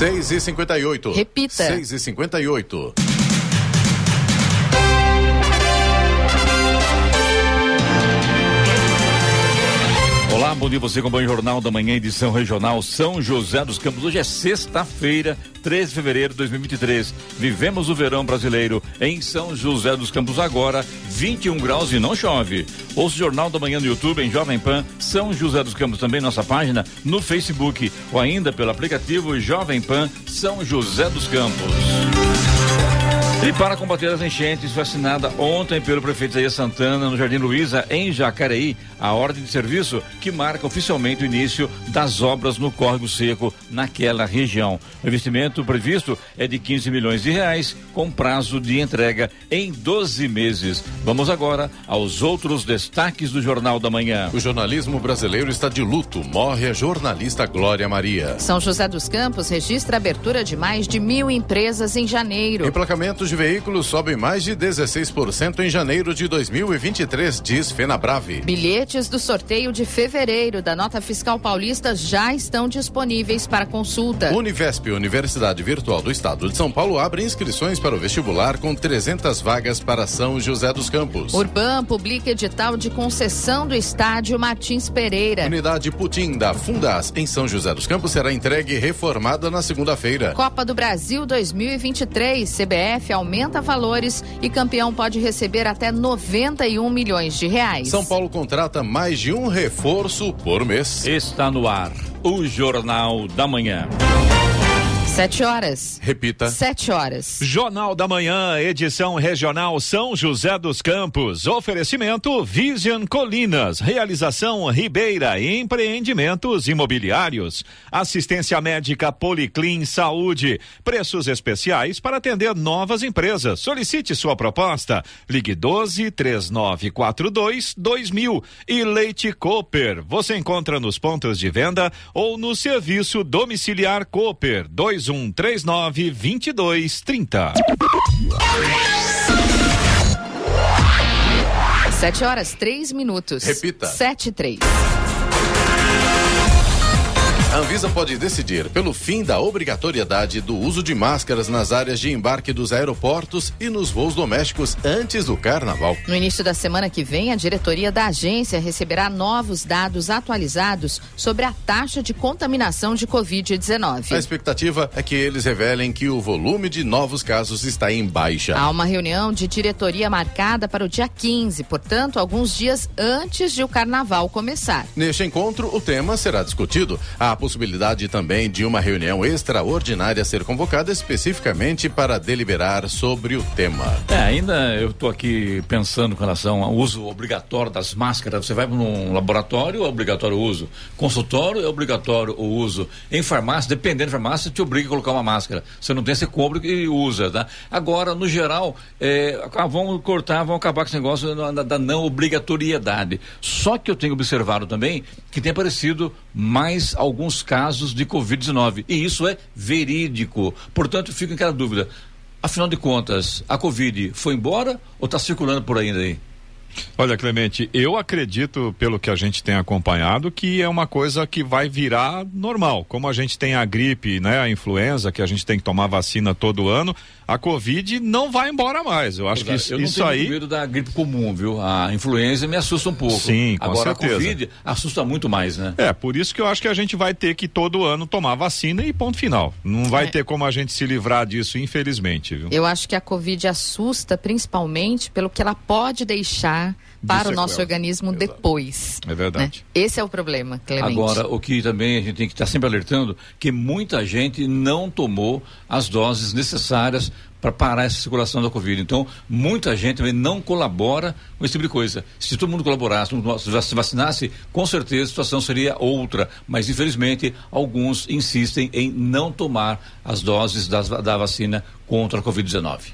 6 e 58 Repita. 6 e 58 Olá, bom dia você com o Jornal da Manhã, edição regional São José dos Campos. Hoje é sexta-feira, 13 de fevereiro de 2023. Vivemos o verão brasileiro em São José dos Campos agora, 21 graus e não chove. Ouça o Jornal da Manhã no YouTube em Jovem Pan São José dos Campos, também nossa página no Facebook ou ainda pelo aplicativo Jovem Pan São José dos Campos. E para combater as enchentes, foi assinada ontem pelo prefeito Isaías Santana no Jardim Luiza, em Jacareí, a ordem de serviço que marca oficialmente o início das obras no córrego seco naquela região. O investimento previsto é de 15 milhões de reais, com prazo de entrega em 12 meses. Vamos agora aos outros destaques do Jornal da Manhã. O jornalismo brasileiro está de luto. Morre a jornalista Glória Maria. São José dos Campos registra a abertura de mais de mil empresas em janeiro. Emplacamentos de veículos sobem mais de 16% em janeiro de 2023, diz Fenabrave. Bilhetes do sorteio de fevereiro da nota fiscal paulista já estão disponíveis para consulta. Univesp, Universidade Virtual do Estado de São Paulo, abre inscrições para o vestibular com 300 vagas para São José dos Campos. Urban publica edital de concessão do estádio Martins Pereira. Unidade Putim da Fundas em São José dos Campos será entregue e reformada na segunda-feira. Copa do Brasil 2023, CBF aumenta valores e campeão pode receber até 91 milhões de reais. São Paulo contrata mais de um reforço por mês. Está no ar o Jornal da Manhã. Sete horas. Repita. Sete horas. Jornal da Manhã, edição regional São José dos Campos. Oferecimento Vision Colinas. Realização Ribeira Empreendimentos Imobiliários. Assistência médica Policlin Saúde. Preços especiais para atender novas empresas. Solicite sua proposta. Ligue 12 3942 2000. E Leite Cooper. Você encontra nos pontos de venda ou no serviço domiciliar Cooper 2139 2230. Sete horas, três minutos. Repita. Sete e três. A Anvisa pode decidir pelo fim da obrigatoriedade do uso de máscaras nas áreas de embarque dos aeroportos e nos voos domésticos antes do carnaval. No início da semana que vem, a diretoria da agência receberá novos dados atualizados sobre a taxa de contaminação de A Covid-19. expectativa é que eles revelem que o volume de novos casos está em baixa. Há uma reunião de diretoria marcada para o dia 15, portanto, alguns dias antes de o carnaval começar. Neste encontro, o tema será discutido. Há possibilidade também de uma reunião extraordinária ser convocada especificamente para deliberar sobre o tema. É, ainda eu estou aqui pensando com relação ao uso obrigatório das máscaras. Você vai num laboratório, é obrigatório o uso. Consultório, é obrigatório o uso. Em farmácia, dependendo da farmácia, te obriga a colocar uma máscara. Você não tem, você compra e usa, tá? Agora, no geral, é, vão cortar, vão acabar com esse negócio da não obrigatoriedade. Só que eu tenho observado também que tem aparecido mais alguns casos de Covid-19. E isso é verídico. Portanto, fica aquela dúvida. Afinal de contas, a Covid foi embora ou está circulando por ainda aí? Olha, Clemente, eu acredito, pelo que a gente tem acompanhado, que é uma coisa que vai virar normal. Como a gente tem a gripe, né, a influenza, que a gente tem que tomar vacina todo ano, a Covid não vai embora mais. Eu acho que isso, eu não isso tenho aí. medo da gripe comum, viu? A influenza me assusta um pouco. Sim, com Agora certeza. a Covid assusta muito mais, né? É, por isso que eu acho que a gente vai ter que todo ano tomar vacina e ponto final. Não vai É. ter como a gente se livrar disso, infelizmente, viu? Eu acho que a Covid assusta principalmente pelo que ela pode deixar para o sequela. nosso organismo Exato. depois. É verdade. né? Esse é o problema, Clemente. Agora, o que também a gente tem que estar sempre alertando, que muita gente não tomou as doses necessárias para parar essa circulação da Covid. Então, muita gente também não colabora com esse tipo de coisa. Se todo mundo colaborasse, todo mundo se vacinasse, com certeza a situação seria outra. Mas, infelizmente, alguns insistem em não tomar as doses das- da vacina contra a Covid-19.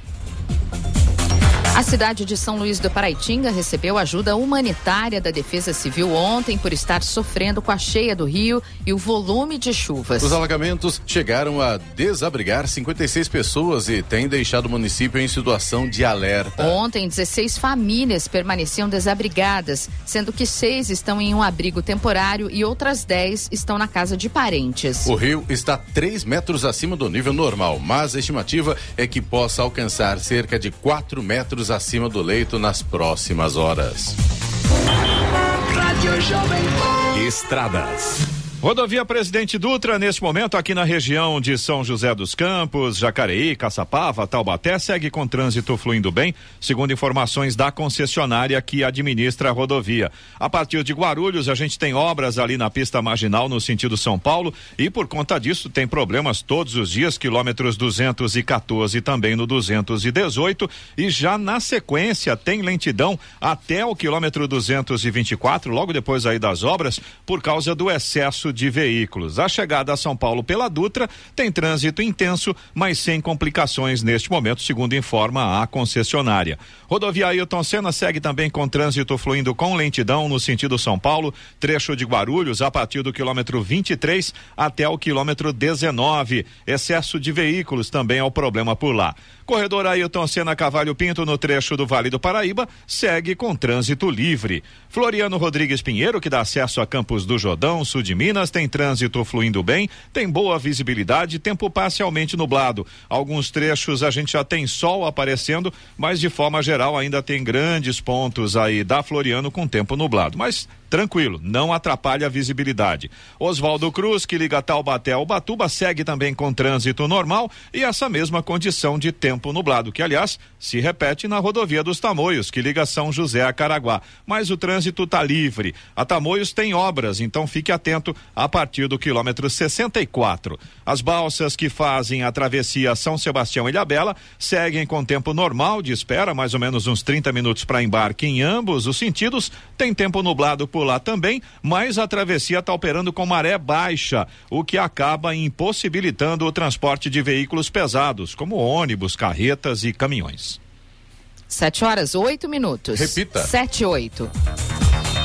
A cidade de São Luís do Paraitinga recebeu ajuda humanitária da Defesa Civil ontem por estar sofrendo com a cheia do rio e o volume de chuvas. Os alagamentos chegaram a desabrigar 56 pessoas e têm deixado o município em situação de alerta. Ontem, 16 famílias permaneciam desabrigadas, sendo que seis estão em um abrigo temporário e outras 10 estão na casa de parentes. O rio está 3 metros acima do nível normal, mas a estimativa é que possa alcançar cerca de 4 metros acima do leito nas próximas horas. Estradas. Rodovia Presidente Dutra, neste momento, aqui na região de São José dos Campos, Jacareí, Caçapava, Taubaté, segue com trânsito fluindo bem, segundo informações da concessionária que administra a rodovia. A partir de Guarulhos, a gente tem obras ali na pista marginal no sentido São Paulo e, por conta disso, tem problemas todos os dias, quilômetros 214 e também no 218. E já na sequência, tem lentidão até o quilômetro 224, logo depois aí das obras, por causa do excesso de veículos. A chegada a São Paulo pela Dutra tem trânsito intenso, mas sem complicações neste momento, segundo informa a concessionária. Rodovia Ailton Senna segue também com trânsito fluindo com lentidão no sentido São Paulo, trecho de Guarulhos a partir do quilômetro 23 até o quilômetro 19. Excesso de veículos também é o problema por lá. Corredor Ailton Senna Cavalho Pinto, no trecho do Vale do Paraíba, segue com trânsito livre. Floriano Rodrigues Pinheiro, que dá acesso a Campos do Jordão, sul de Minas, tem trânsito fluindo bem, tem boa visibilidade, tempo parcialmente nublado. Alguns trechos a gente já tem sol aparecendo, mas de forma geral ainda tem grandes pontos aí da Floriano com tempo nublado. Mas tranquilo, não atrapalha a visibilidade. Oswaldo Cruz, que liga Taubaté ao Batuba, segue também com trânsito normal e essa mesma condição de tempo nublado, que aliás se repete na rodovia dos Tamoios, que liga São José a Caraguá. Mas o trânsito está livre. A Tamoios tem obras, então fique atento a partir do quilômetro 64. As balsas que fazem a travessia São Sebastião e Ilhabela seguem com tempo normal de espera, mais ou menos uns 30 minutos para embarque em ambos os sentidos. Tem tempo nublado por lá também, mas a travessia está operando com maré baixa, o que acaba impossibilitando o transporte de veículos pesados, como ônibus, carretas e caminhões. Sete horas, oito minutos. Repita. Sete, oito.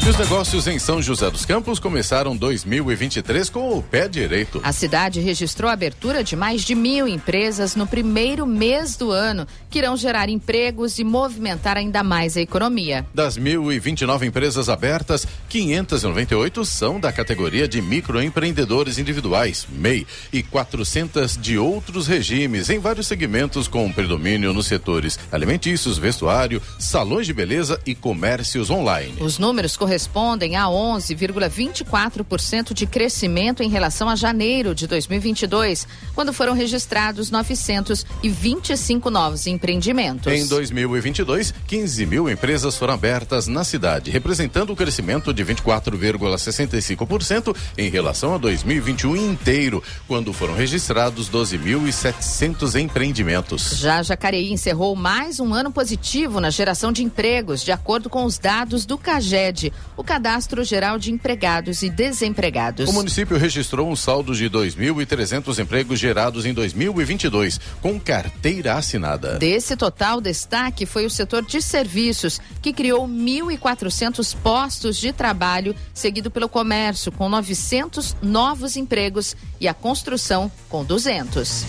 E os negócios em São José dos Campos começaram 2023 com o pé direito. A cidade registrou a abertura de mais de mil empresas no primeiro mês do ano, que irão gerar empregos e movimentar ainda mais a economia. Das 1.029 empresas abertas, 598 são da categoria de microempreendedores individuais, MEI, e 400 de outros regimes, em vários segmentos com predomínio nos setores alimentícios, vestuário, salões de beleza e comércios online. Os números correspondem a 11,24% de crescimento em relação a janeiro de 2022, quando foram registrados 925 novos empreendimentos. Em 2022, 15 mil empresas foram abertas na cidade, representando o crescimento de 24,65% em relação a 2021 inteiro, quando foram registrados 12.700 empreendimentos. Já Jacareí encerrou mais um ano positivo na geração de empregos, de acordo com os dados do CAGED, o Cadastro Geral de Empregados e Desempregados. O município registrou um saldo de 2.300 empregos gerados em 2022, com carteira assinada. Desse total, destaque foi o setor de serviços, que criou 1.400 postos de trabalho, seguido pelo comércio, com 900 novos empregos, e a construção, com 200.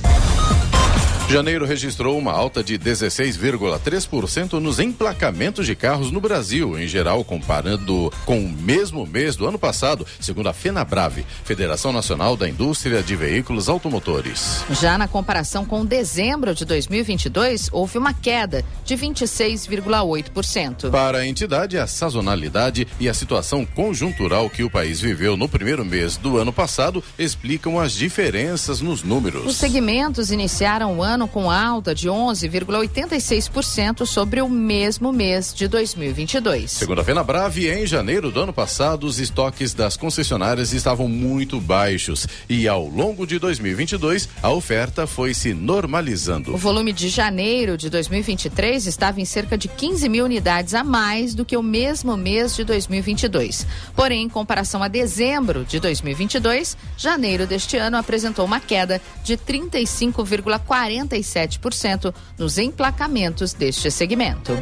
Janeiro registrou uma alta de 16,3% nos emplacamentos de carros no Brasil, em geral, comparando com o mesmo mês do ano passado, segundo a FenaBrave, Federação Nacional da Indústria de Veículos Automotores. Já na comparação com dezembro de 2022, houve uma queda de 26,8%. Para a entidade, a sazonalidade e a situação conjuntural que o país viveu no primeiro mês do ano passado explicam as diferenças nos números. Os segmentos iniciaram o ano com alta de 11,86% sobre o mesmo mês de 2022. Segundo a FenaBrave, em janeiro do ano passado, os estoques das concessionárias estavam muito baixos e ao longo de 2022 a oferta foi se normalizando. O volume de janeiro de 2023 estava em cerca de 15 mil unidades a mais do que o mesmo mês de 2022. Porém, em comparação a dezembro de 2022, janeiro deste ano apresentou uma queda de 35,40 47% nos emplacamentos deste segmento.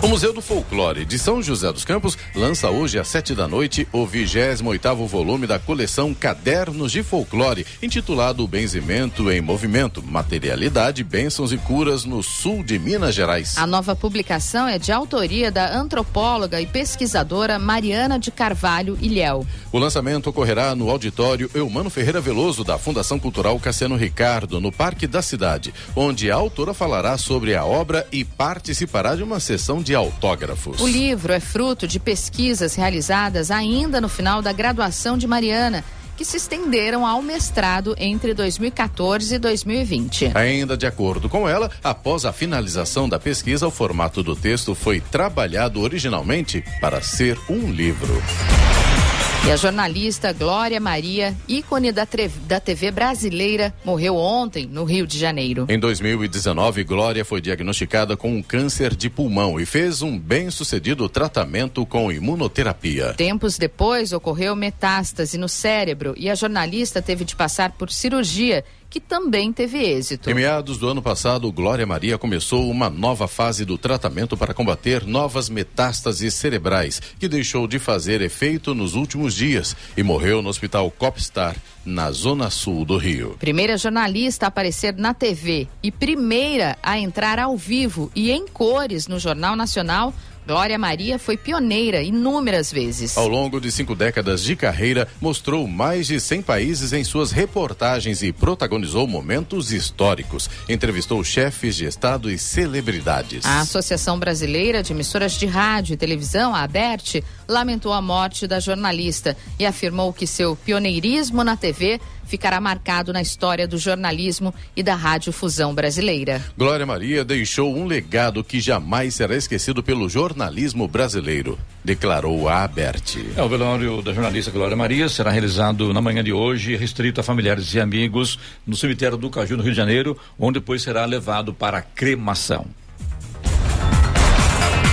O Museu do Folclore de São José dos Campos lança hoje às sete da noite o 28 oitavo volume da coleção Cadernos de Folclore, intitulado Benzimento em Movimento, Materialidade, Bênçãos e Curas no Sul de Minas Gerais. A nova publicação é de autoria da antropóloga e pesquisadora Mariana de Carvalho Ilhéu. O lançamento ocorrerá no auditório Eumano Ferreira Veloso da Fundação Cultural Cassiano Ricardo, no Parque da Cidade, onde a autora falará sobre a obra e participará de uma sessão de de autógrafos. O livro é fruto de pesquisas realizadas ainda no final da graduação de Mariana que se estenderam ao mestrado entre 2014 e 2020. Ainda de acordo com ela, após a finalização da pesquisa, o formato do texto foi trabalhado originalmente para ser um livro. E a jornalista Glória Maria, ícone da, da TV brasileira, morreu ontem no Rio de Janeiro. Em 2019, Glória foi diagnosticada com um câncer de pulmão e fez um bem-sucedido tratamento com imunoterapia. Tempos depois, ocorreu metástase no cérebro e a jornalista teve de passar por cirurgia que também teve êxito. Em meados do ano passado, Glória Maria começou uma nova fase do tratamento para combater novas metástases cerebrais, que deixou de fazer efeito nos últimos dias e morreu no Hospital Copstar, na zona sul do Rio. Primeira jornalista a aparecer na TV e primeira a entrar ao vivo e em cores no Jornal Nacional Glória Maria foi pioneira inúmeras vezes. Ao longo de cinco décadas de carreira, mostrou mais de 100 países em suas reportagens e protagonizou momentos históricos. Entrevistou chefes de Estado e celebridades. A Associação Brasileira de Emissoras de Rádio e Televisão, a ABERT, lamentou a morte da jornalista e afirmou que seu pioneirismo na TV ficará marcado na história do jornalismo e da radiofusão brasileira. Glória Maria deixou um legado que jamais será esquecido pelo jornalismo brasileiro, declarou a Aberte. É, o velório da jornalista Glória Maria será realizado na manhã de hoje, restrito a familiares e amigos, no cemitério do Caju, no Rio de Janeiro, onde depois será levado para cremação.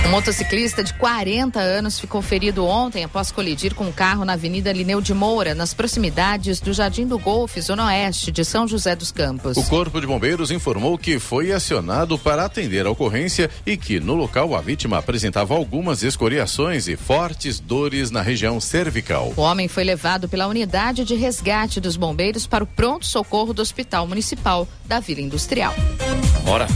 Um motociclista de 40 anos ficou ferido ontem após colidir com um carro na Avenida Lineu de Moura, nas proximidades do Jardim do Golfe, Zona Oeste de São José dos Campos. O Corpo de Bombeiros informou que foi acionado para atender a ocorrência e que no local a vítima apresentava algumas escoriações e fortes dores na região cervical. O homem foi levado pela unidade de resgate dos bombeiros para o pronto-socorro do Hospital Municipal da Vila Industrial. Bora.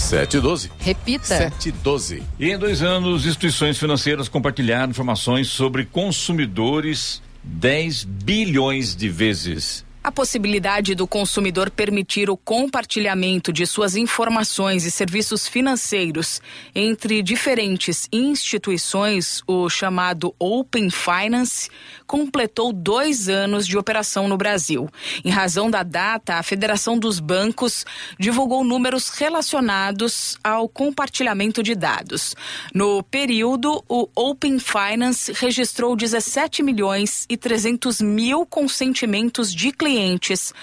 712. Repita. 712. E em dois anos, instituições financeiras compartilharam informações sobre consumidores 10 bilhões de vezes. A possibilidade do consumidor permitir o compartilhamento de suas informações e serviços financeiros entre diferentes instituições, o chamado Open Finance, completou dois anos de operação no Brasil. Em razão da data, a Federação dos Bancos divulgou números relacionados ao compartilhamento de dados. No período, o Open Finance registrou 17 milhões e 300 mil consentimentos de clientes clientes.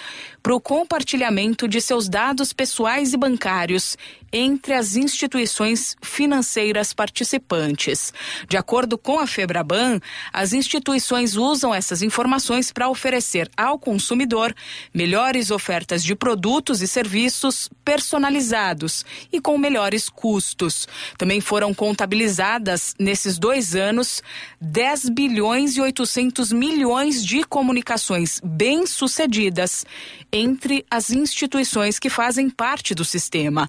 Para o compartilhamento de seus dados pessoais e bancários entre as instituições financeiras participantes. De acordo com a Febraban, as instituições usam essas informações para oferecer ao consumidor melhores ofertas de produtos e serviços personalizados e com melhores custos. Também foram contabilizadas nesses dois anos 10 bilhões e 800 milhões de comunicações bem-sucedidas entre as instituições que fazem parte do sistema.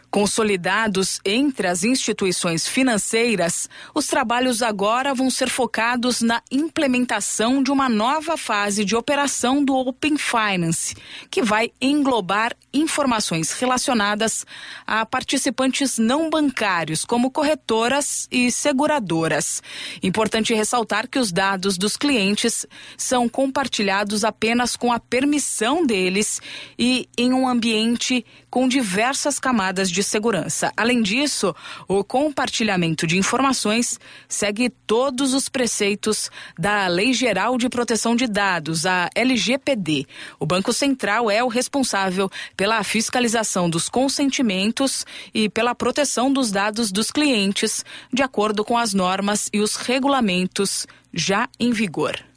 Consolidados entre as instituições financeiras, os trabalhos agora vão ser focados na implementação de uma nova fase de operação do Open Finance, que vai englobar informações relacionadas a participantes não bancários, como corretoras e seguradoras. Importante ressaltar que os dados dos clientes são compartilhados apenas com a permissão deles e em um ambiente com diversas camadas de segurança. Além disso, o compartilhamento de informações segue todos os preceitos da Lei Geral de Proteção de Dados, a LGPD. O Banco Central é o responsável pela fiscalização dos consentimentos e pela proteção dos dados dos clientes, de acordo com as normas e os regulamentos já em vigor.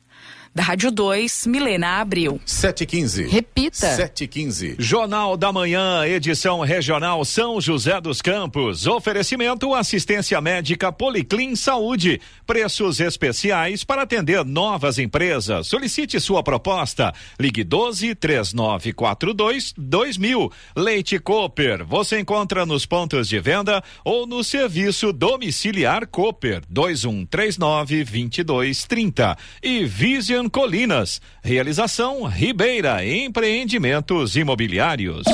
Da Rádio 2, Milena Abril. 715. Repita. 715. Jornal da Manhã, edição regional São José dos Campos. Oferecimento assistência médica Policlin Saúde. Preços especiais para atender novas empresas. Solicite sua proposta. Ligue 12 3942 2000. Leite Cooper. Você encontra nos pontos de venda ou no serviço domiciliar Cooper 2139 2230. E Vision Colinas. Realização Ribeira Empreendimentos Imobiliários.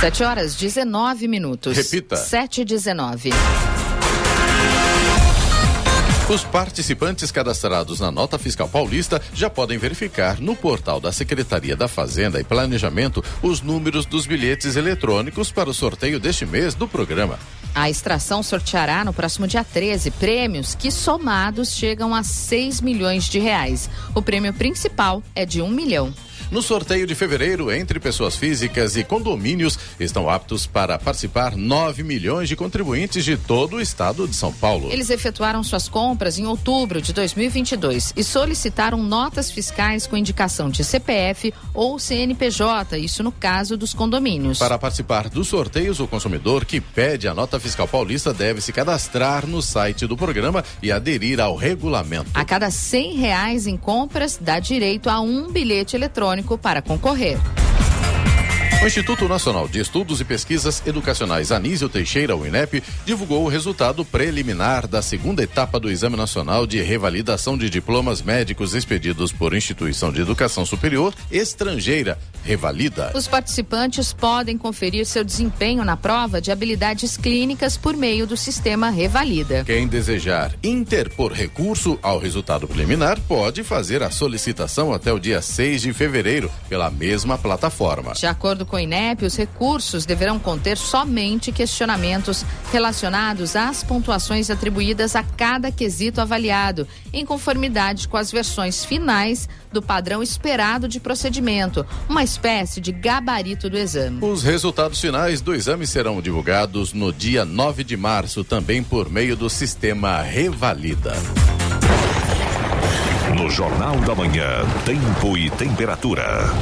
Sete horas 19 minutos. Repita. Sete e 19. Os participantes cadastrados na Nota Fiscal Paulista já podem verificar no portal da Secretaria da Fazenda e Planejamento os números dos bilhetes eletrônicos para o sorteio deste mês do programa. A extração sorteará no próximo dia 13 prêmios que somados chegam a 6 milhões de reais. O prêmio principal é de um milhão. No sorteio de fevereiro, entre pessoas físicas e condomínios, estão aptos para participar 9 milhões de contribuintes de todo o estado de São Paulo. Eles efetuaram suas compras em outubro de 2022 e solicitaram notas fiscais com indicação de CPF ou CNPJ, isso no caso dos condomínios. Para participar dos sorteios, o consumidor que pede a nota fiscal paulista deve se cadastrar no site do programa e aderir ao regulamento. A cada 100 reais em compras, dá direito a um bilhete eletrônico para concorrer. O Instituto Nacional de Estudos e Pesquisas Educacionais Anísio Teixeira, o INEP, divulgou o resultado preliminar da segunda etapa do Exame Nacional de Revalidação de Diplomas Médicos expedidos por instituição de educação superior estrangeira, Revalida. Os participantes podem conferir seu desempenho na prova de habilidades clínicas por meio do sistema Revalida. Quem desejar interpor recurso ao resultado preliminar pode fazer a solicitação até o dia 6 de fevereiro pela mesma plataforma. De acordo com o INEP, os recursos deverão conter somente questionamentos relacionados às pontuações atribuídas a cada quesito avaliado, em conformidade com as versões finais do padrão esperado de procedimento, uma espécie de gabarito do exame. Os resultados finais do exame serão divulgados no dia 9 de março, também por meio do sistema Revalida. No Jornal da Manhã, tempo e temperatura.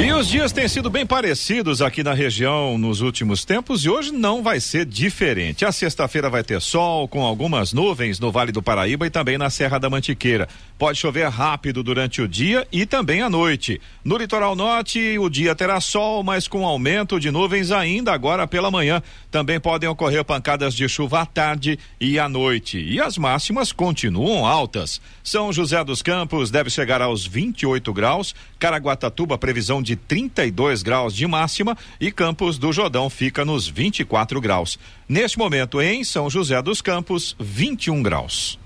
E os dias têm sido bem parecidos aqui na região nos últimos tempos e hoje não vai ser diferente. A sexta-feira vai ter sol com algumas nuvens no Vale do Paraíba e também na Serra da Mantiqueira. Pode chover rápido durante o dia e também à noite. No litoral norte, o dia terá sol, mas com aumento de nuvens ainda agora pela manhã. Também podem ocorrer pancadas de chuva à tarde e à noite. E as máximas continuam altas. São José dos Campos deve chegar aos 28 graus, Caraguatatuba previsão de 32 graus de máxima e Campos do Jordão fica nos 24 graus. Neste momento, em São José dos Campos, 21 graus.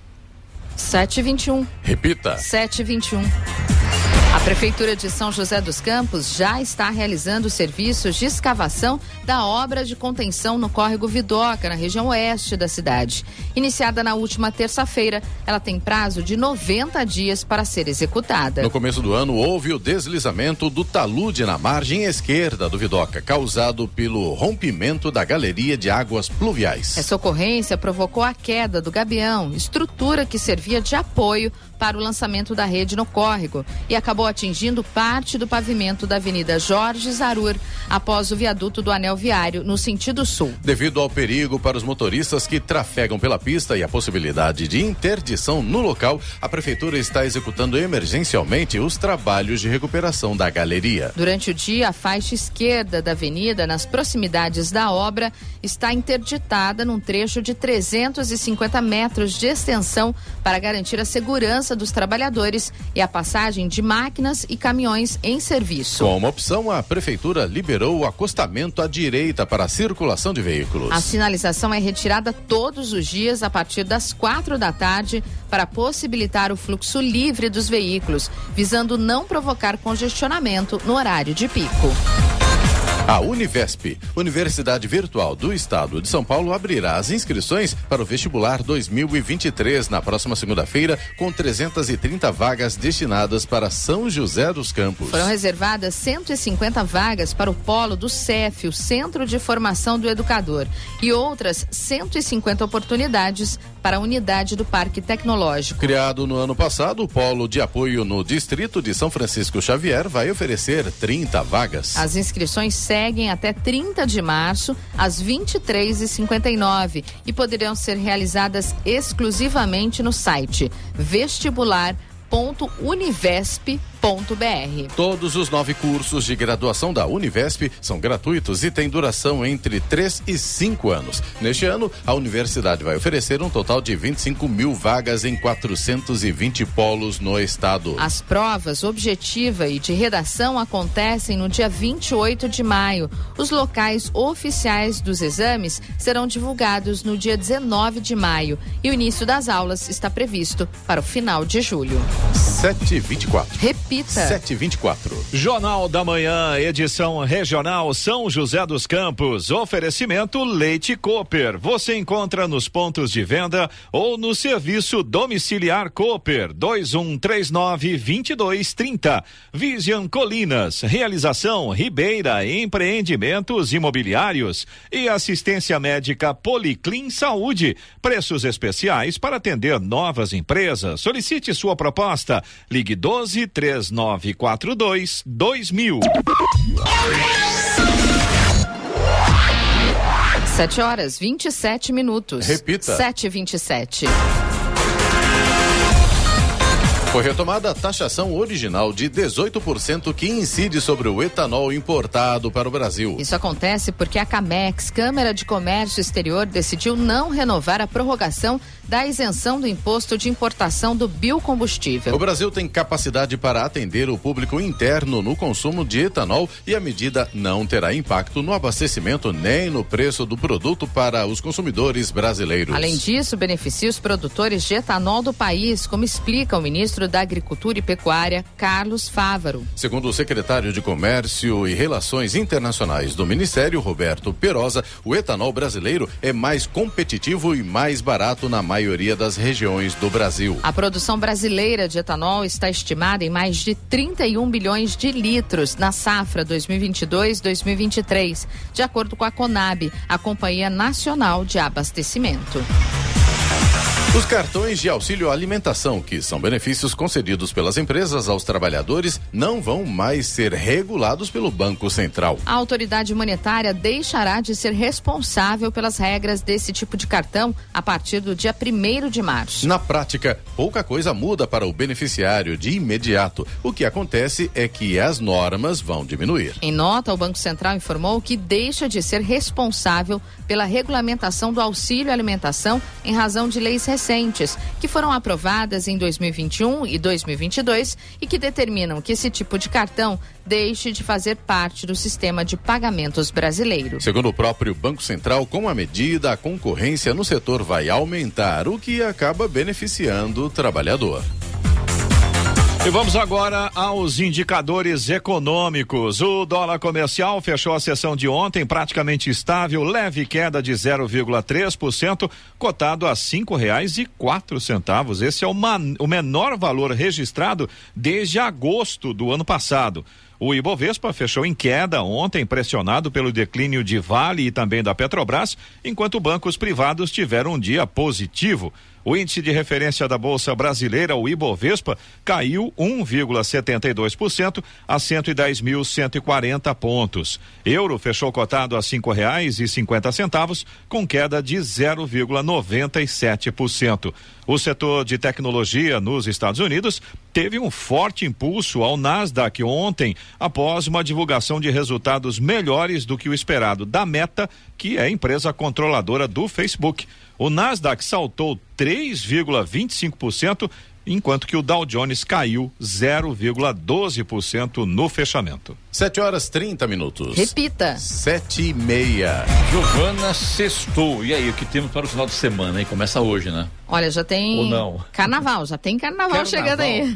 721. Repita. 721. A Prefeitura de São José dos Campos já está realizando serviços de escavação da obra de contenção no córrego Vidoca, na região oeste da cidade. Iniciada na última terça-feira, ela tem prazo de 90 dias para ser executada. No começo do ano, houve o deslizamento do talude na margem esquerda do Vidoca, causado pelo rompimento da galeria de águas pluviais. Essa ocorrência provocou a queda do gabião, estrutura que servia de apoio para o lançamento da rede no córrego e acabou atingindo parte do pavimento da Avenida Jorge Zarur após o viaduto do anel viário no sentido sul. Devido ao perigo para os motoristas que trafegam pela pista e a possibilidade de interdição no local, a prefeitura está executando emergencialmente os trabalhos de recuperação da galeria. Durante o dia, a faixa esquerda da avenida, nas proximidades da obra, está interditada num trecho de 350 metros de extensão para garantir a segurança dos trabalhadores e a passagem de máquinas e caminhões em serviço. Como opção, a prefeitura liberou o acostamento à direita para a circulação de veículos. A sinalização é retirada todos os dias a partir das quatro da tarde para possibilitar o fluxo livre dos veículos, visando não provocar congestionamento no horário de pico. A Univesp, Universidade Virtual do Estado de São Paulo, abrirá as inscrições para o vestibular 2023 na próxima segunda-feira, com 330 vagas destinadas para São José dos Campos. Foram reservadas 150 vagas para o polo do CEF, o Centro de Formação do Educador, e outras 150 oportunidades para a unidade do Parque Tecnológico. Criado no ano passado, o Polo de Apoio no Distrito de São Francisco Xavier vai oferecer 30 vagas. As inscrições seguem até 30 de março, às 23h59 e poderão ser realizadas exclusivamente no site vestibular.univesp.br. Todos os nove cursos de graduação da Univesp são gratuitos e têm duração entre 3 e 5 anos. Neste ano, a universidade vai oferecer um total de 25 mil vagas em 420 polos no estado. As provas objetiva e de redação acontecem no dia 28 de maio. Os locais oficiais dos exames serão divulgados no dia 19 de maio e o início das aulas está previsto para o final de julho. 724. Repita. 724. Jornal da Manhã, edição regional São José dos Campos. Oferecimento Leite Cooper. Você encontra nos pontos de venda ou no serviço domiciliar Cooper 2139 2230. Vision Colinas. Realização Ribeira Empreendimentos Imobiliários e assistência médica Policlin Saúde. Preços especiais para atender novas empresas. Solicite sua proposta. Ligue 12 3942 2000. 7 horas 27 minutos. Repita. 7 e 27 Foi retomada a taxação original de 18% que incide sobre o etanol importado para o Brasil. Isso acontece porque a Camex, Câmara de Comércio Exterior, decidiu não renovar a prorrogação da isenção do imposto de importação do biocombustível. O Brasil tem capacidade para atender o público interno no consumo de etanol e a medida não terá impacto no abastecimento nem no preço do produto para os consumidores brasileiros. Além disso, beneficia os produtores de etanol do país, como explica o ministro da Agricultura e Pecuária, Carlos Fávaro. Segundo o secretário de Comércio e Relações Internacionais do Ministério, Roberto Perosa, o etanol brasileiro é mais competitivo e mais barato na maioria das regiões do Brasil. A produção brasileira de etanol está estimada em mais de 31 bilhões de litros na safra 2022-2023, de acordo com a Conab, a Companhia Nacional de Abastecimento. Os cartões de auxílio alimentação, que são benefícios concedidos pelas empresas aos trabalhadores, não vão mais ser regulados pelo Banco Central. A autoridade monetária deixará de ser responsável pelas regras desse tipo de cartão a partir do dia 1 de março. Na prática, pouca coisa muda para o beneficiário de imediato. O que acontece é que as normas vão diminuir. Em nota, o Banco Central informou que deixa de ser responsável pela regulamentação do auxílio alimentação em razão de leis recentes que foram aprovadas em 2021 e 2022 e que determinam que esse tipo de cartão deixe de fazer parte do sistema de pagamentos brasileiro. Segundo o próprio Banco Central, com a medida, a concorrência no setor vai aumentar, o que acaba beneficiando o trabalhador. E vamos agora aos indicadores econômicos. O dólar comercial fechou a sessão de ontem praticamente estável, leve queda de 0,3%, cotado a cinco reais e quatro centavos. Esse é o, o menor valor registrado desde agosto do ano passado. O Ibovespa fechou em queda ontem, pressionado pelo declínio de Vale e também da Petrobras, enquanto bancos privados tiveram um dia positivo. O índice de referência da Bolsa Brasileira, o Ibovespa, caiu 1,72% a 110.140 pontos. Euro fechou cotado a cinco reais e cinquenta centavos, com queda de 0,97%. O setor de tecnologia nos Estados Unidos teve um forte impulso ao Nasdaq ontem, após uma divulgação de resultados melhores do que o esperado da Meta, que é a empresa controladora do Facebook. O Nasdaq saltou 3,25%, enquanto que o Dow Jones caiu 0,12% no fechamento. 7 horas 30 minutos. Repita. 7 e meia. Giovana Sextou. E aí, o que temos para o final de semana, hein? Começa hoje, né? Olha, já tem Ou não? carnaval, já tem carnaval, Carnaval. chegando aí.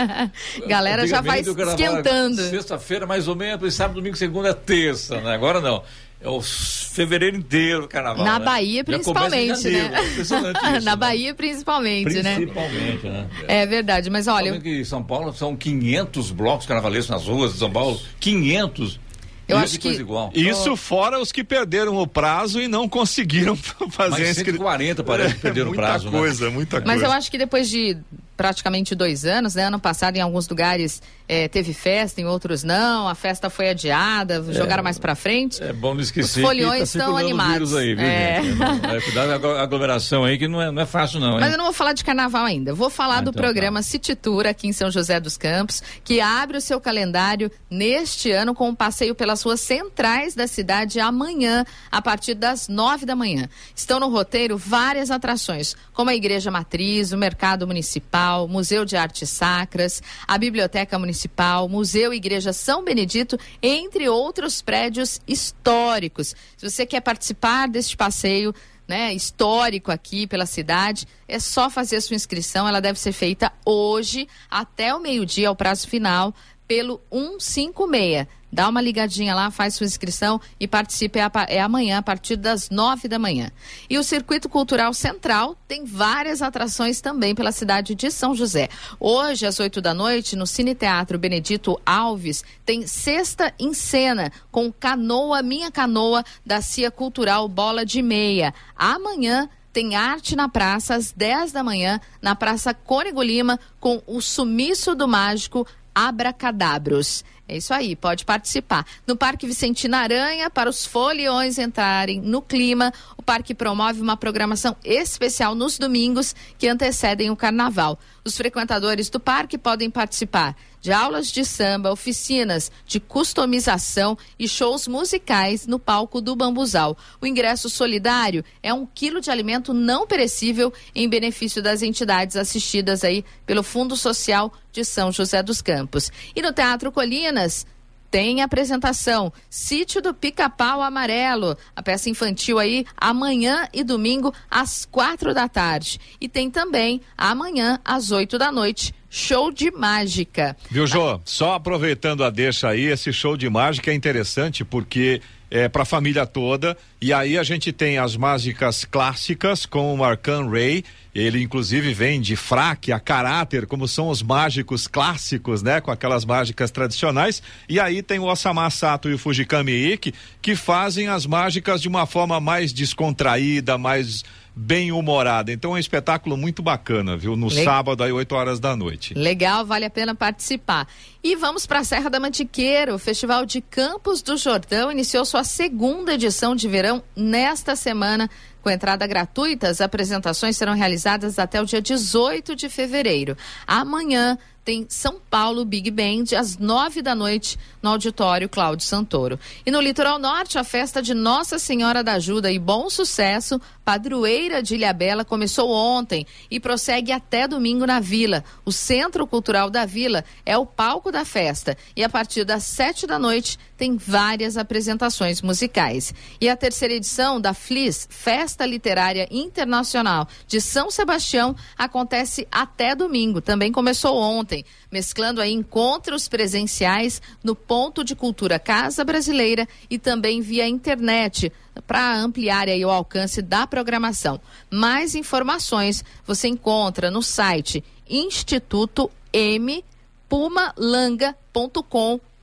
Galera já vai esquentando. Sexta-feira, mais ou menos, sábado, domingo, segunda, terça, né? Agora não. É o fevereiro inteiro o carnaval. Na né? Bahia, principalmente, janeiro. né? É impressionante isso, Na né? Bahia, principalmente, né? Principalmente, né? É verdade, mas olha, que em São Paulo são 500 blocos carnavalescos nas ruas de São Paulo. 500. Eu acho que igual. Isso fora os que perderam o prazo e não conseguiram fazer Mas 140 parece que perderam o prazo, Muita coisa, né? muita coisa. Mas eu acho que depois de praticamente dois anos, né? Ano passado, em alguns lugares é, teve festa, em outros não. A festa foi adiada, jogaram mais pra frente. É bom não esquecer. Os foliões que tá estão animados. Aí, viu, É. gente? É, cuidado com a aglomeração aí, que não é, não é fácil, não, hein? Mas eu não vou falar de carnaval ainda. Vou falar Ah, do então programa City Tour aqui em São José dos Campos, que abre o seu calendário neste ano com um passeio pelas ruas centrais da cidade amanhã, a partir das nove da manhã. Estão no roteiro várias atrações, como a Igreja Matriz, o Mercado Municipal, Museu de Artes Sacras, a Biblioteca Municipal, Museu e Igreja São Benedito, entre outros prédios históricos. Se você quer participar deste passeio, né, histórico aqui pela cidade, é só fazer a sua inscrição. Ela deve ser feita hoje até o meio-dia, o prazo final, pelo 156. Dá uma ligadinha lá, faz sua inscrição e participe. É, é amanhã, a partir das nove da manhã. E o Circuito Cultural Central tem várias atrações também pela cidade de São José. Hoje, às oito da noite, no Cine Teatro Benedito Alves, tem Sexta em Cena, com Canoa Minha Canoa, da CIA Cultural Bola de Meia. Amanhã, tem arte na praça às 10 da manhã, na Praça Cônego Lima, com o Sumiço do Mágico Abracadabros. É isso aí, pode participar. No Parque Vicentina Aranha, para os foliões entrarem no clima, o parque promove uma programação especial nos domingos que antecedem o carnaval. Os frequentadores do parque podem participar de aulas de samba, oficinas de customização e shows musicais no palco do Bambuzal. O ingresso solidário é um quilo de alimento não perecível em benefício das entidades assistidas aí pelo Fundo Social de São José dos Campos. E no Teatro Colinas, tem apresentação Sítio do Pica-Pau Amarelo, a peça infantil aí amanhã e domingo às quatro da tarde. E tem também amanhã às oito da noite show de mágica. Viu, Jô? Só aproveitando a deixa aí, esse show de mágica é interessante porque é para a família toda. E aí a gente tem as mágicas clássicas com o Arcan Ray. Ele inclusive vem de fraque a caráter, como são os mágicos clássicos, né? Com aquelas mágicas tradicionais. E aí tem o Osama Sato e o Fujikami Ikki que fazem as mágicas de uma forma mais descontraída, mais bem humorada. Então é um espetáculo muito bacana, viu? No sábado, às 8 horas da noite. Legal, vale a pena participar. E vamos para a Serra da Mantiqueira. O Festival de Campos do Jordão iniciou sua segunda edição de verão nesta semana. Com entrada gratuita, as apresentações serão realizadas até o dia 18 de fevereiro. Amanhã tem São Paulo Big Band às nove da noite no auditório Cláudio Santoro. E no litoral norte, a festa de Nossa Senhora da Ajuda e Bom Sucesso, padroeira de Ilhabela, começou ontem e prossegue até domingo na Vila. O Centro Cultural da Vila é o palco da festa e a partir das sete da noite tem várias apresentações musicais. E a terceira edição da FLIS, Festa Literária Internacional de São Sebastião, acontece até domingo. Também começou ontem, mesclando aí encontros presenciais no Ponto de Cultura Casa Brasileira e também via internet para ampliar aí o alcance da programação. Mais informações você encontra no site Instituto M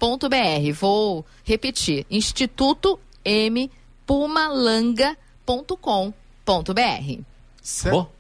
pumalanga.com.br. Vou repetir: Instituto M pumalanga.com.br. Acabou?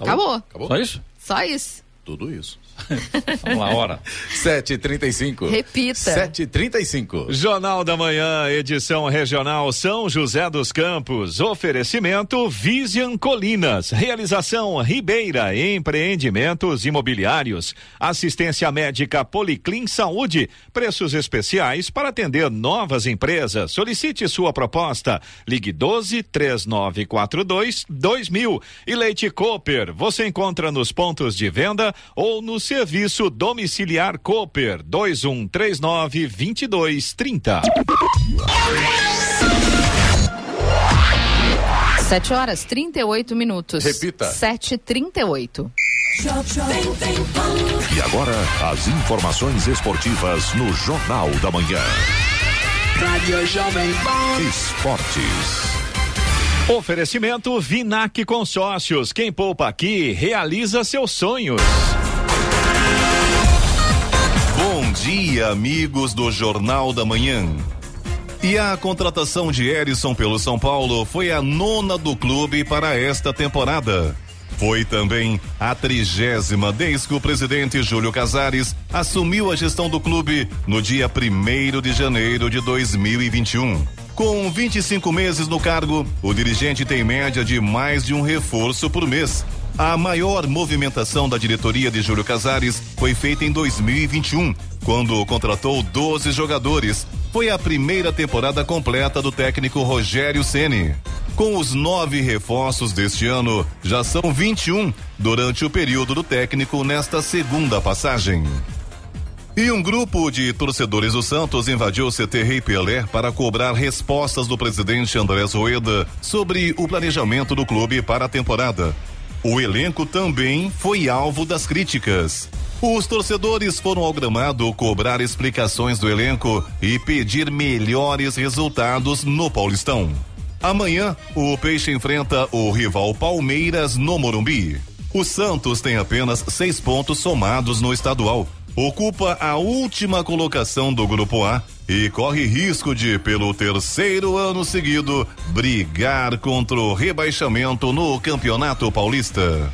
Acabou. Acabou? Só isso? Só isso. Tudo isso. Vamos lá, hora. 7h35. Repita. 7h35. Jornal da Manhã, edição regional São José dos Campos. Oferecimento Vision Colinas. Realização Ribeira Empreendimentos Imobiliários. Assistência médica Policlin Saúde. Preços especiais para atender novas empresas. Solicite sua proposta. Ligue 12 3942 2000. E Leite Cooper. Você encontra nos pontos de venda ou no serviço domiciliar Cooper 2139 2230. Sete horas 38 minutos. Repita. 7h38. E agora, as informações esportivas no Jornal da Manhã. Rádio Jovem Pan. Esportes. Oferecimento Vinac Consórcios. Quem poupa aqui realiza seus sonhos. Bom dia, amigos do Jornal da Manhã. E a contratação de Erisson pelo São Paulo foi a nona do clube para esta temporada. Foi também a trigésima desde que o presidente Júlio Casares assumiu a gestão do clube no dia 1 de janeiro de 2021. Com 25 meses no cargo, o dirigente tem média de mais de um reforço por mês. A maior movimentação da diretoria de Júlio Casares foi feita em 2021, quando contratou 12 jogadores. Foi a primeira temporada completa do técnico Rogério Ceni. Com os nove reforços deste ano, já são 21 durante o período do técnico nesta segunda passagem. E um grupo de torcedores do Santos invadiu o CT Rei Pelé para cobrar respostas do presidente Andrés Rueda sobre o planejamento do clube para a temporada. O elenco também foi alvo das críticas. Os torcedores foram ao gramado cobrar explicações do elenco e pedir melhores resultados no Paulistão. Amanhã, o Peixe enfrenta o rival Palmeiras no Morumbi. O Santos tem apenas seis pontos somados no estadual. Ocupa a última colocação do Grupo A e corre risco de, pelo terceiro ano seguido, brigar contra o rebaixamento no Campeonato Paulista.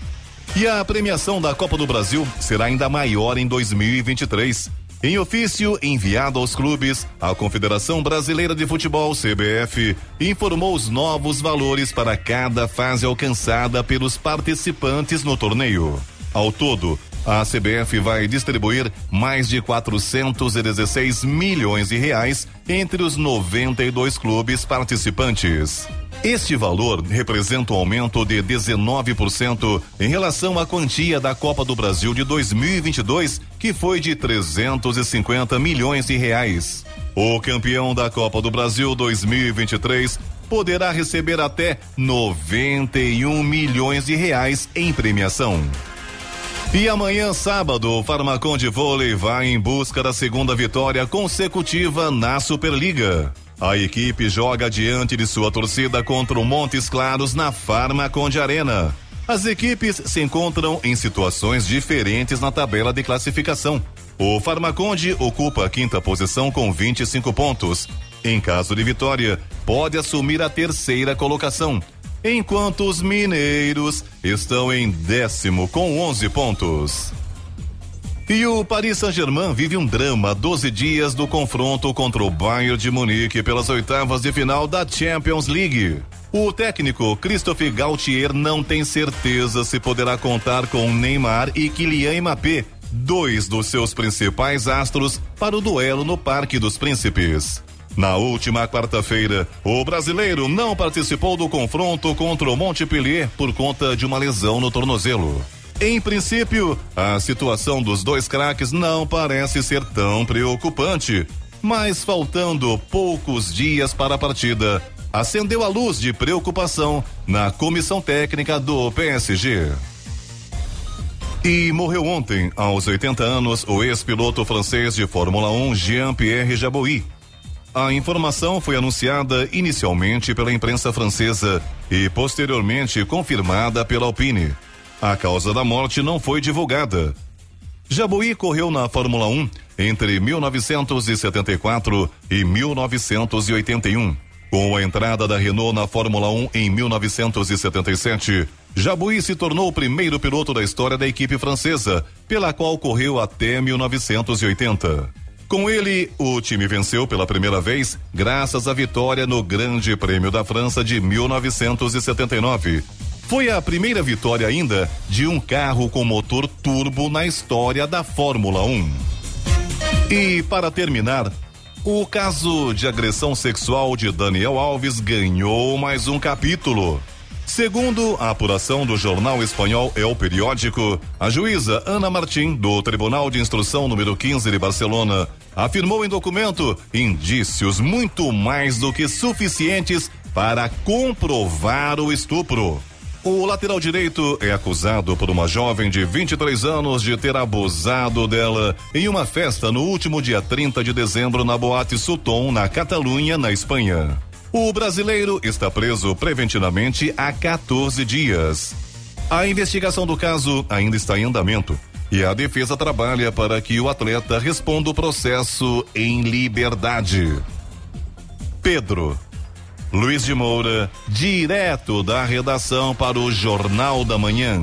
E a premiação da Copa do Brasil será ainda maior em 2023. Em ofício enviado aos clubes, a Confederação Brasileira de Futebol, CBF, informou os novos valores para cada fase alcançada pelos participantes no torneio. Ao todo, a CBF vai distribuir mais de 416 milhões de reais entre os 92 clubes participantes. Este valor representa um aumento de 19% em relação à quantia da Copa do Brasil de 2022, que foi de 350 milhões de reais. O campeão da Copa do Brasil 2023 poderá receber até 91 milhões de reais em premiação. E amanhã, sábado, o Farmacon de Vôlei vai em busca da segunda vitória consecutiva na Superliga. A equipe joga diante de sua torcida contra o Montes Claros na Farmaconde Arena. As equipes se encontram em situações diferentes na tabela de classificação. O Farmaconde ocupa a quinta posição com 25 pontos. Em caso de vitória, pode assumir a terceira colocação, enquanto os mineiros estão em décimo com 11 pontos. E o Paris Saint-Germain vive um drama 12 dias do confronto contra o Bayern de Munique pelas oitavas de final da Champions League. O técnico Christophe Gaultier não tem certeza se poderá contar com Neymar e Kylian Mbappé, dois dos seus principais astros, para o duelo no Parque dos Príncipes. Na última quarta-feira, o brasileiro não participou do confronto contra o Montpellier por conta de uma lesão no tornozelo. Em princípio, a situação dos dois craques não parece ser tão preocupante, mas faltando poucos dias para a partida, acendeu a luz de preocupação na comissão técnica do PSG. E morreu ontem, aos 80 anos, o ex-piloto francês de Fórmula 1 Jean-Pierre Jabouille. A informação foi anunciada inicialmente pela imprensa francesa e posteriormente confirmada pela Alpine. A causa da morte não foi divulgada. Jabuí correu na Fórmula 1 entre 1974 e 1981. Com a entrada da Renault na Fórmula 1 em 1977, Jabuí se tornou o primeiro piloto da história da equipe francesa, pela qual correu até 1980. Com ele, o time venceu pela primeira vez, graças à vitória no Grande Prêmio da França de 1979, foi a primeira vitória ainda de um carro com motor turbo na história da Fórmula 1. E para terminar, o caso de agressão sexual de Daniel Alves ganhou mais um capítulo. Segundo a apuração do jornal espanhol El Periódico, a juíza Ana Martim, do Tribunal de Instrução número 15 de Barcelona, afirmou em documento indícios muito mais do que suficientes para comprovar o estupro. O lateral direito é acusado por uma jovem de 23 anos de ter abusado dela em uma festa no último dia 30 de dezembro na Boate Sutton, na Catalunha, na Espanha. O brasileiro está preso preventivamente há 14 dias. A investigação do caso ainda está em andamento e a defesa trabalha para que o atleta responda o processo em liberdade. Pedro. Luiz de Moura, direto da redação para o Jornal da Manhã.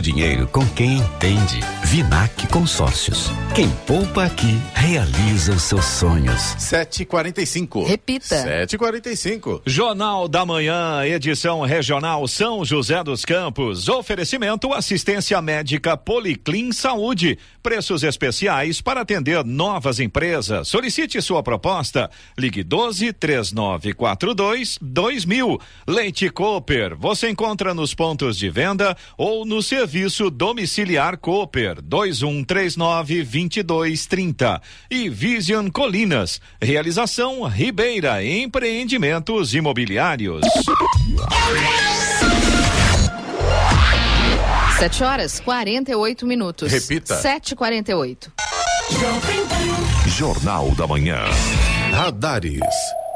dinheiro com quem entende. Vinac Consórcios. Quem poupa aqui realiza os seus sonhos. 7h45. Repita. 7h45. Jornal da Manhã, edição regional São José dos Campos. Oferecimento assistência médica Policlin Saúde. Preços especiais para atender novas empresas. Solicite sua proposta. Ligue 12 3942 2000. Leite Cooper. Você encontra nos pontos de venda ou no serviço domiciliar Cooper 2139 2230. E Vision Colinas. Realização Ribeira Empreendimentos Imobiliários. 7 horas 48 minutos. Repita. 7h48. Jornal da Manhã. Radares.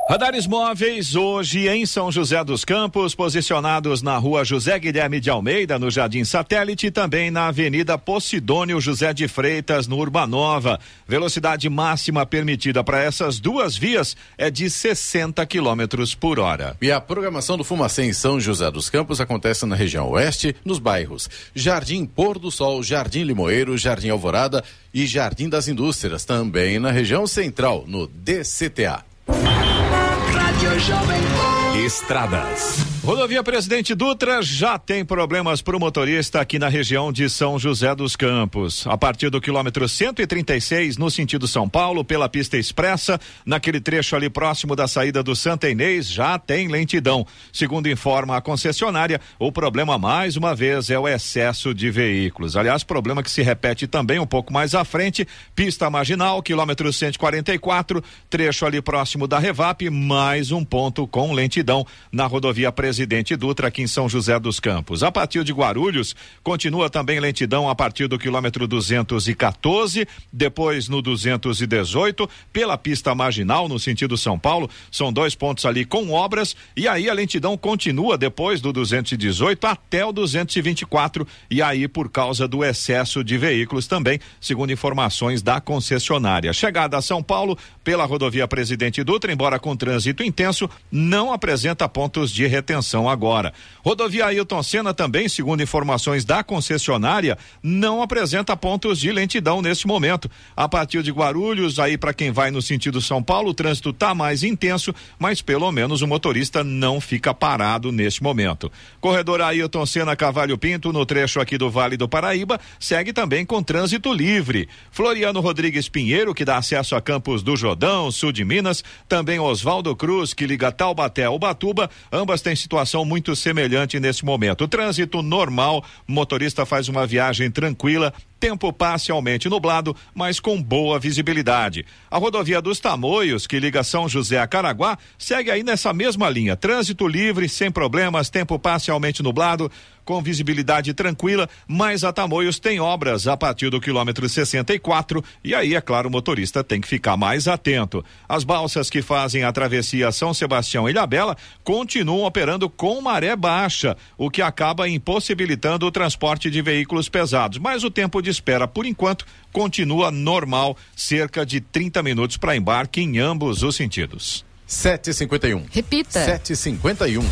Radares móveis hoje em São José dos Campos, posicionados na rua José Guilherme de Almeida, no Jardim Satélite, e também na Avenida Posidônio José de Freitas, no Urbanova. Velocidade máxima permitida para essas duas vias é de 60 quilômetros por hora. E a programação do Fumacê em São José dos Campos acontece na região oeste, nos bairros Jardim Pôr do Sol, Jardim Limoeiro, Jardim Alvorada e Jardim das Indústrias, também na região central, no DCTA. Rádio Jovem Pan. Estradas. Rodovia Presidente Dutra já tem problemas para o motorista aqui na região de São José dos Campos. A partir do quilômetro 136, no sentido São Paulo, pela pista expressa, naquele trecho ali próximo da saída do Santa Inês, já tem lentidão. Segundo informa a concessionária, o problema mais uma vez é o excesso de veículos. Aliás, problema que se repete também um pouco mais à frente, pista marginal, quilômetro 144, trecho ali próximo da Revap, mais um ponto com lentidão na rodovia Presidente Dutra, aqui em São José dos Campos. A partir de Guarulhos, continua também lentidão a partir do quilômetro 214, depois no 218, pela pista marginal, no sentido São Paulo. São dois pontos ali com obras, e aí a lentidão continua depois do 218 até o 224, e aí por causa do excesso de veículos também, segundo informações da concessionária. Chegada a São Paulo pela rodovia Presidente Dutra, embora com trânsito intenso, não apresenta pontos de retenção agora. Rodovia Ailton Senna também, segundo informações da concessionária, não apresenta pontos de lentidão neste momento. A partir de Guarulhos, aí para quem vai no sentido São Paulo, o trânsito está mais intenso, mas pelo menos o motorista não fica parado neste momento. Corredor Ailton Senna Cavalho Pinto, no trecho aqui do Vale do Paraíba, segue também com trânsito livre. Floriano Rodrigues Pinheiro, que dá acesso a Campos do Jordão, sul de Minas, também Oswaldo Cruz, que liga Taubaté ao Ubatuba, ambas têm situação muito semelhante nesse momento. Trânsito normal, motorista faz uma viagem tranquila, tempo parcialmente nublado, mas com boa visibilidade. A rodovia dos Tamoios, que liga São José a Caraguá, segue aí nessa mesma linha. Trânsito livre, sem problemas, tempo parcialmente nublado, com visibilidade tranquila, mas a Tamoios tem obras a partir do quilômetro 64 e aí, é claro, o motorista tem que ficar mais atento. As balsas que fazem a travessia São Sebastião e Ilhabela continuam operando com maré baixa, o que acaba impossibilitando o transporte de veículos pesados, mas o tempo de espera, por enquanto, continua normal, cerca de 30 minutos para embarque em ambos os sentidos. 7h51. Repita. 7h51.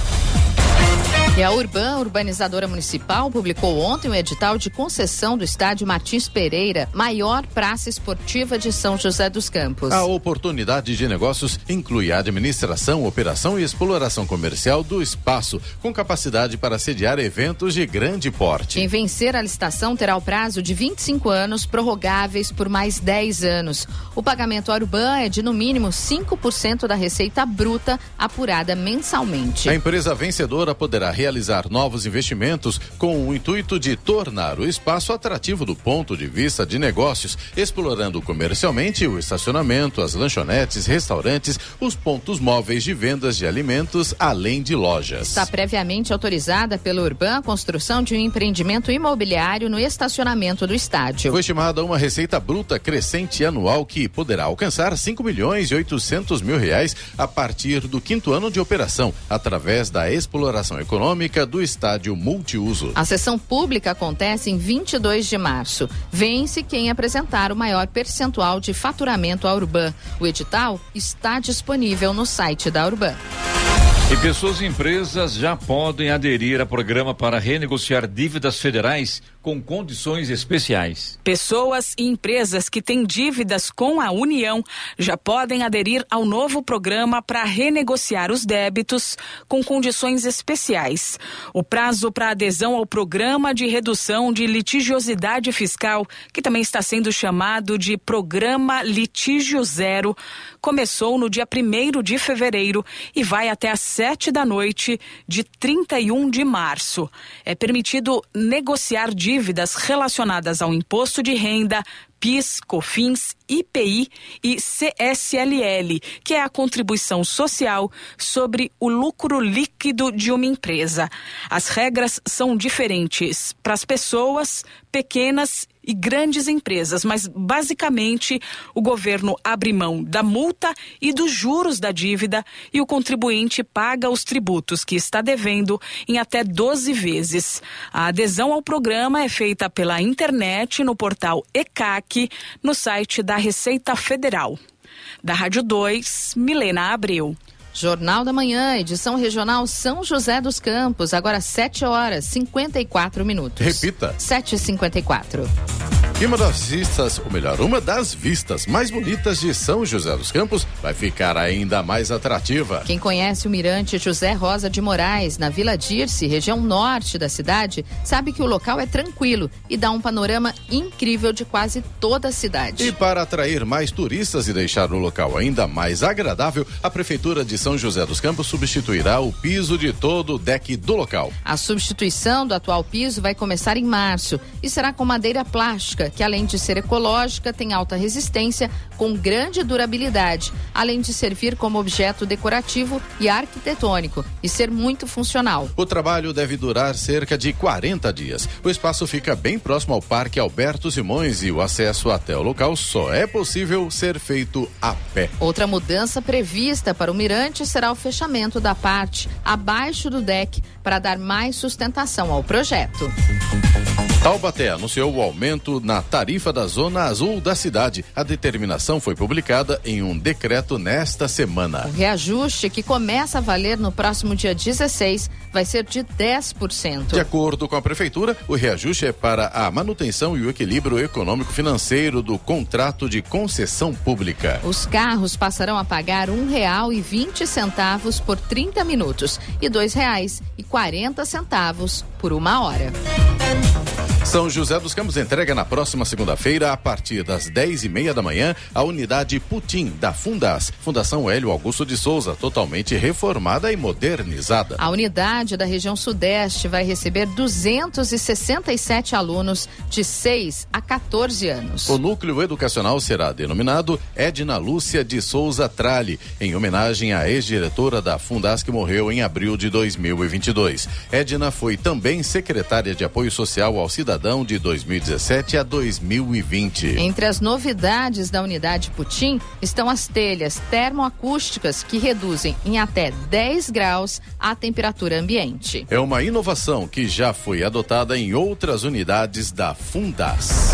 E a Urban, urbanizadora municipal, publicou ontem o edital de concessão do estádio Martins Pereira, maior praça esportiva de São José dos Campos. A oportunidade de negócios inclui a administração, operação e exploração comercial do espaço, com capacidade para sediar eventos de grande porte. Quem vencer a licitação terá o prazo de 25 anos, prorrogáveis por mais 10 anos. O pagamento à Urban é de no mínimo 5% da receita bruta apurada mensalmente. A empresa vencedora poderá realizar novos investimentos com o intuito de tornar o espaço atrativo do ponto de vista de negócios, explorando comercialmente o estacionamento, as lanchonetes, restaurantes, os pontos móveis de vendas de alimentos, além de lojas. Está previamente autorizada pelo Urban a construção de um empreendimento imobiliário no estacionamento do estádio. Foi estimada uma receita bruta crescente anual que poderá alcançar 5 milhões e 800 mil reais a partir do quinto ano de operação, através da exploração econômica do estádio multiuso. A sessão pública acontece em 22 de março. Vence quem apresentar o maior percentual de faturamento à Urban. O edital está disponível no site da Urban. E pessoas e empresas já podem aderir a programa para renegociar dívidas federais com condições especiais. Pessoas e empresas que têm dívidas com a União já podem aderir ao novo programa para renegociar os débitos com condições especiais. O prazo para adesão ao programa de redução de litigiosidade fiscal, que também está sendo chamado de Programa Litígio Zero, começou no dia 1 de fevereiro e vai até às 7 da noite de 31 de março. É permitido negociar dívidas dívidas relacionadas ao imposto de renda, PIS, COFINS, IPI e CSLL, que é a contribuição social sobre o lucro líquido de uma empresa. As regras são diferentes para as pessoas, pequenas e grandes empresas, mas basicamente o governo abre mão da multa e dos juros da dívida e o contribuinte paga os tributos que está devendo em até 12 vezes. A adesão ao programa é feita pela internet no portal ECAC, no site da Receita Federal. Da Rádio 2, Milena Abreu. Jornal da Manhã, edição regional São José dos Campos, agora 7 horas 54 minutos. Repita. 7h54. E uma das vistas, ou melhor, uma das vistas mais bonitas de São José dos Campos vai ficar ainda mais atrativa. Quem conhece o mirante José Rosa de Moraes, na Vila Dirce, região norte da cidade, sabe que o local é tranquilo e dá um panorama incrível de quase toda a cidade. E para atrair mais turistas e deixar o local ainda mais agradável, a Prefeitura de São José dos Campos substituirá o piso de todo o deck do local. A substituição do atual piso vai começar em março e será com madeira plástica que além de ser ecológica, tem alta resistência, com grande durabilidade, além de servir como objeto decorativo e arquitetônico e ser muito funcional. O trabalho deve durar cerca de 40 dias. O espaço fica bem próximo ao Parque Alberto Simões e o acesso até o local só é possível ser feito a pé. Outra mudança prevista para o Mirante será o fechamento da parte abaixo do deck para dar mais sustentação ao projeto. Taubaté anunciou o aumento na tarifa da Zona Azul da cidade. A determinação foi publicada em um decreto nesta semana. O reajuste, que começa a valer no próximo dia 16, vai ser de 10%. De acordo com a Prefeitura, o reajuste é para a manutenção e o equilíbrio econômico-financeiro do contrato de concessão pública. Os carros passarão a pagar um real e vinte centavos por 30 minutos e dois reais e quarenta centavos por uma hora. São José dos Campos entrega na próxima segunda-feira, a partir das 10 e meia da manhã, a unidade Putim da Fundas, Fundação Hélio Augusto de Souza, totalmente reformada e modernizada. A unidade da região Sudeste vai receber 267 alunos de 6 a 14 anos. O núcleo educacional será denominado Edna Lúcia de Souza Trali, em homenagem à ex-diretora da Fundas que morreu em abril de 2022. Edna foi também secretária de Apoio Social ao Cidadão Cidadão de 2017 a 2020. Entre as novidades da unidade Putim estão as telhas termoacústicas que reduzem em até 10 graus a temperatura ambiente. É uma inovação que já foi adotada em outras unidades da Fundas.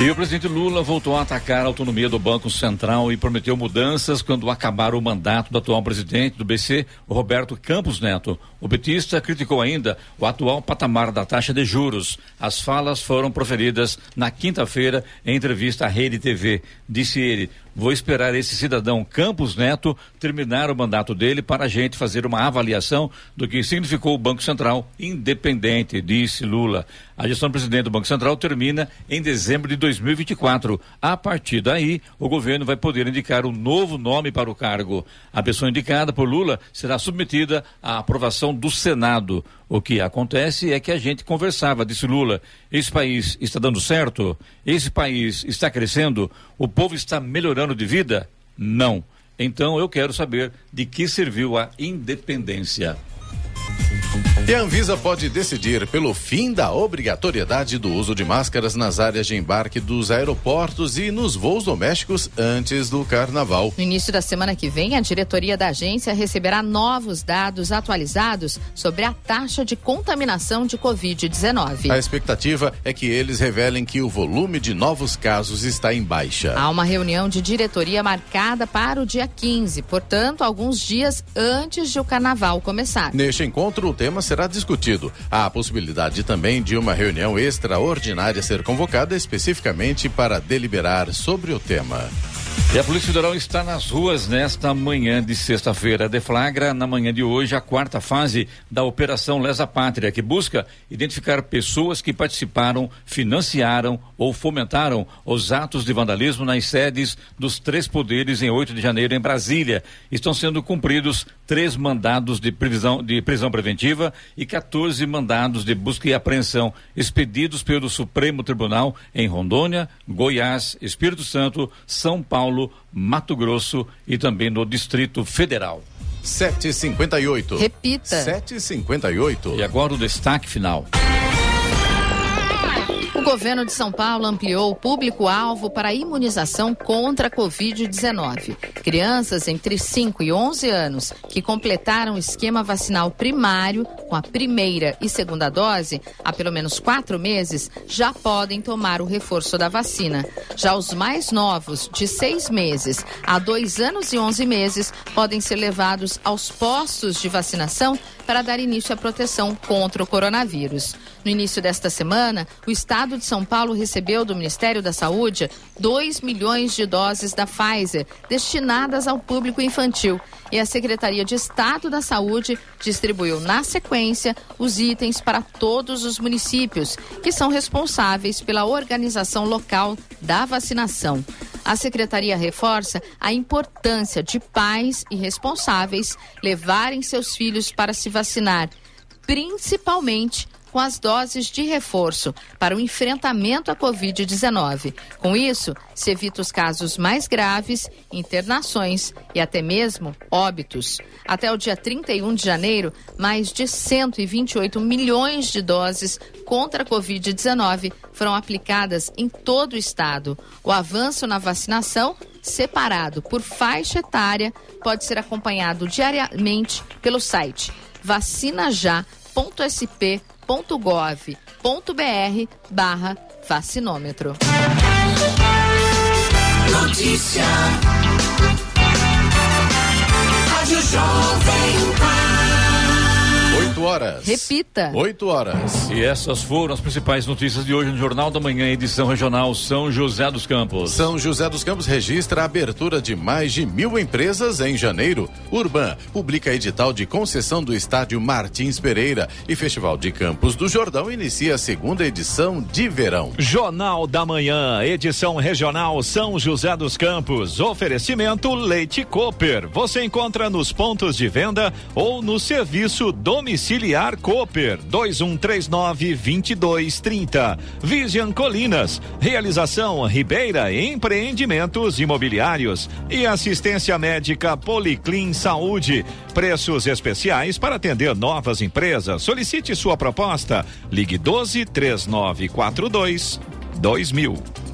E o presidente Lula voltou a atacar a autonomia do Banco Central e prometeu mudanças quando acabar o mandato do atual presidente do BC, Roberto Campos Neto. O petista criticou ainda o atual patamar da taxa de juros. As falas foram proferidas na quinta-feira em entrevista à Rede TV. Disse ele: Vou esperar esse cidadão Campos Neto terminar o mandato dele para a gente fazer uma avaliação do que significou o Banco Central independente, disse Lula. A gestão do presidente do Banco Central termina em dezembro de 2024. A partir daí, o governo vai poder indicar um novo nome para o cargo. A pessoa indicada por Lula será submetida à aprovação do Senado. O que acontece é que a gente conversava, disse Lula. Esse país está dando certo? Esse país está crescendo? O povo está melhorando de vida? Não. Então eu quero saber de que serviu a independência. E a Anvisa pode decidir pelo fim da obrigatoriedade do uso de máscaras nas áreas de embarque dos aeroportos e nos voos domésticos antes do carnaval. No início da semana que vem, a diretoria da agência receberá novos dados atualizados sobre a taxa de contaminação de Covid-19. A expectativa é que eles revelem que o volume de novos casos está em baixa. Há uma reunião de diretoria marcada para o dia 15, portanto, alguns dias antes de o carnaval começar. Neste encontro, o tema será discutido. Há a possibilidade também de uma reunião extraordinária ser convocada especificamente para deliberar sobre o tema. E a Polícia Federal está nas ruas nesta manhã de sexta-feira. Deflagra na manhã de hoje a quarta fase da Operação Lesa Pátria, que busca identificar pessoas que participaram, financiaram ou fomentaram os atos de vandalismo nas sedes dos três poderes em 8 de janeiro em Brasília. Estão sendo cumpridos três mandados de prisão, de prisão preventiva e 14 mandados de busca e apreensão expedidos pelo Supremo Tribunal em Rondônia, Goiás, Espírito Santo, São Paulo, Mato Grosso e também no Distrito Federal. 758. Repita. 758. E agora o destaque final. O governo de São Paulo ampliou o público-alvo para a imunização contra a Covid-19. Crianças entre 5 e 11 anos que completaram o esquema vacinal primário com a primeira e segunda dose há pelo menos quatro meses já podem tomar o reforço da vacina. Já os mais novos, de seis meses a dois anos e 11 meses, podem ser levados aos postos de vacinação para dar início à proteção contra o coronavírus. No início desta semana, o estado de São Paulo recebeu do Ministério da Saúde 2 milhões de doses da Pfizer destinadas ao público infantil. E a Secretaria de Estado da Saúde distribuiu na sequência os itens para todos os municípios, que são responsáveis pela organização local da vacinação. A secretaria reforça a importância de pais e responsáveis levarem seus filhos para se vacinar, principalmente com as doses de reforço para o enfrentamento à Covid-19. Com isso, se evita os casos mais graves, internações e até mesmo óbitos. Até o dia 31 de janeiro, mais de 128 milhões de doses contra a Covid-19 foram aplicadas em todo o estado. O avanço na vacinação separado por faixa etária pode ser acompanhado diariamente pelo site vacinajá.sp.gov.br barra vacinômetro. Notícia. Rádio Jovem Pan. 8 horas. Repita. 8 horas. E essas foram as principais notícias de hoje no Jornal da Manhã, edição regional São José dos Campos. São José dos Campos registra a abertura de mais de mil empresas em janeiro. Urban publica edital de concessão do estádio Martins Pereira e Festival de Campos do Jordão inicia a segunda edição de verão. Jornal da Manhã, edição regional São José dos Campos. Oferecimento Leite Cooper. Você encontra nos pontos de venda ou no serviço domiciliar Cooper 2139 2230. Vision Colinas. Realização Ribeira Empreendimentos Imobiliários e assistência médica Policlin Saúde. Preços especiais para atender novas empresas. Solicite sua proposta. Ligue 12 3942 2000.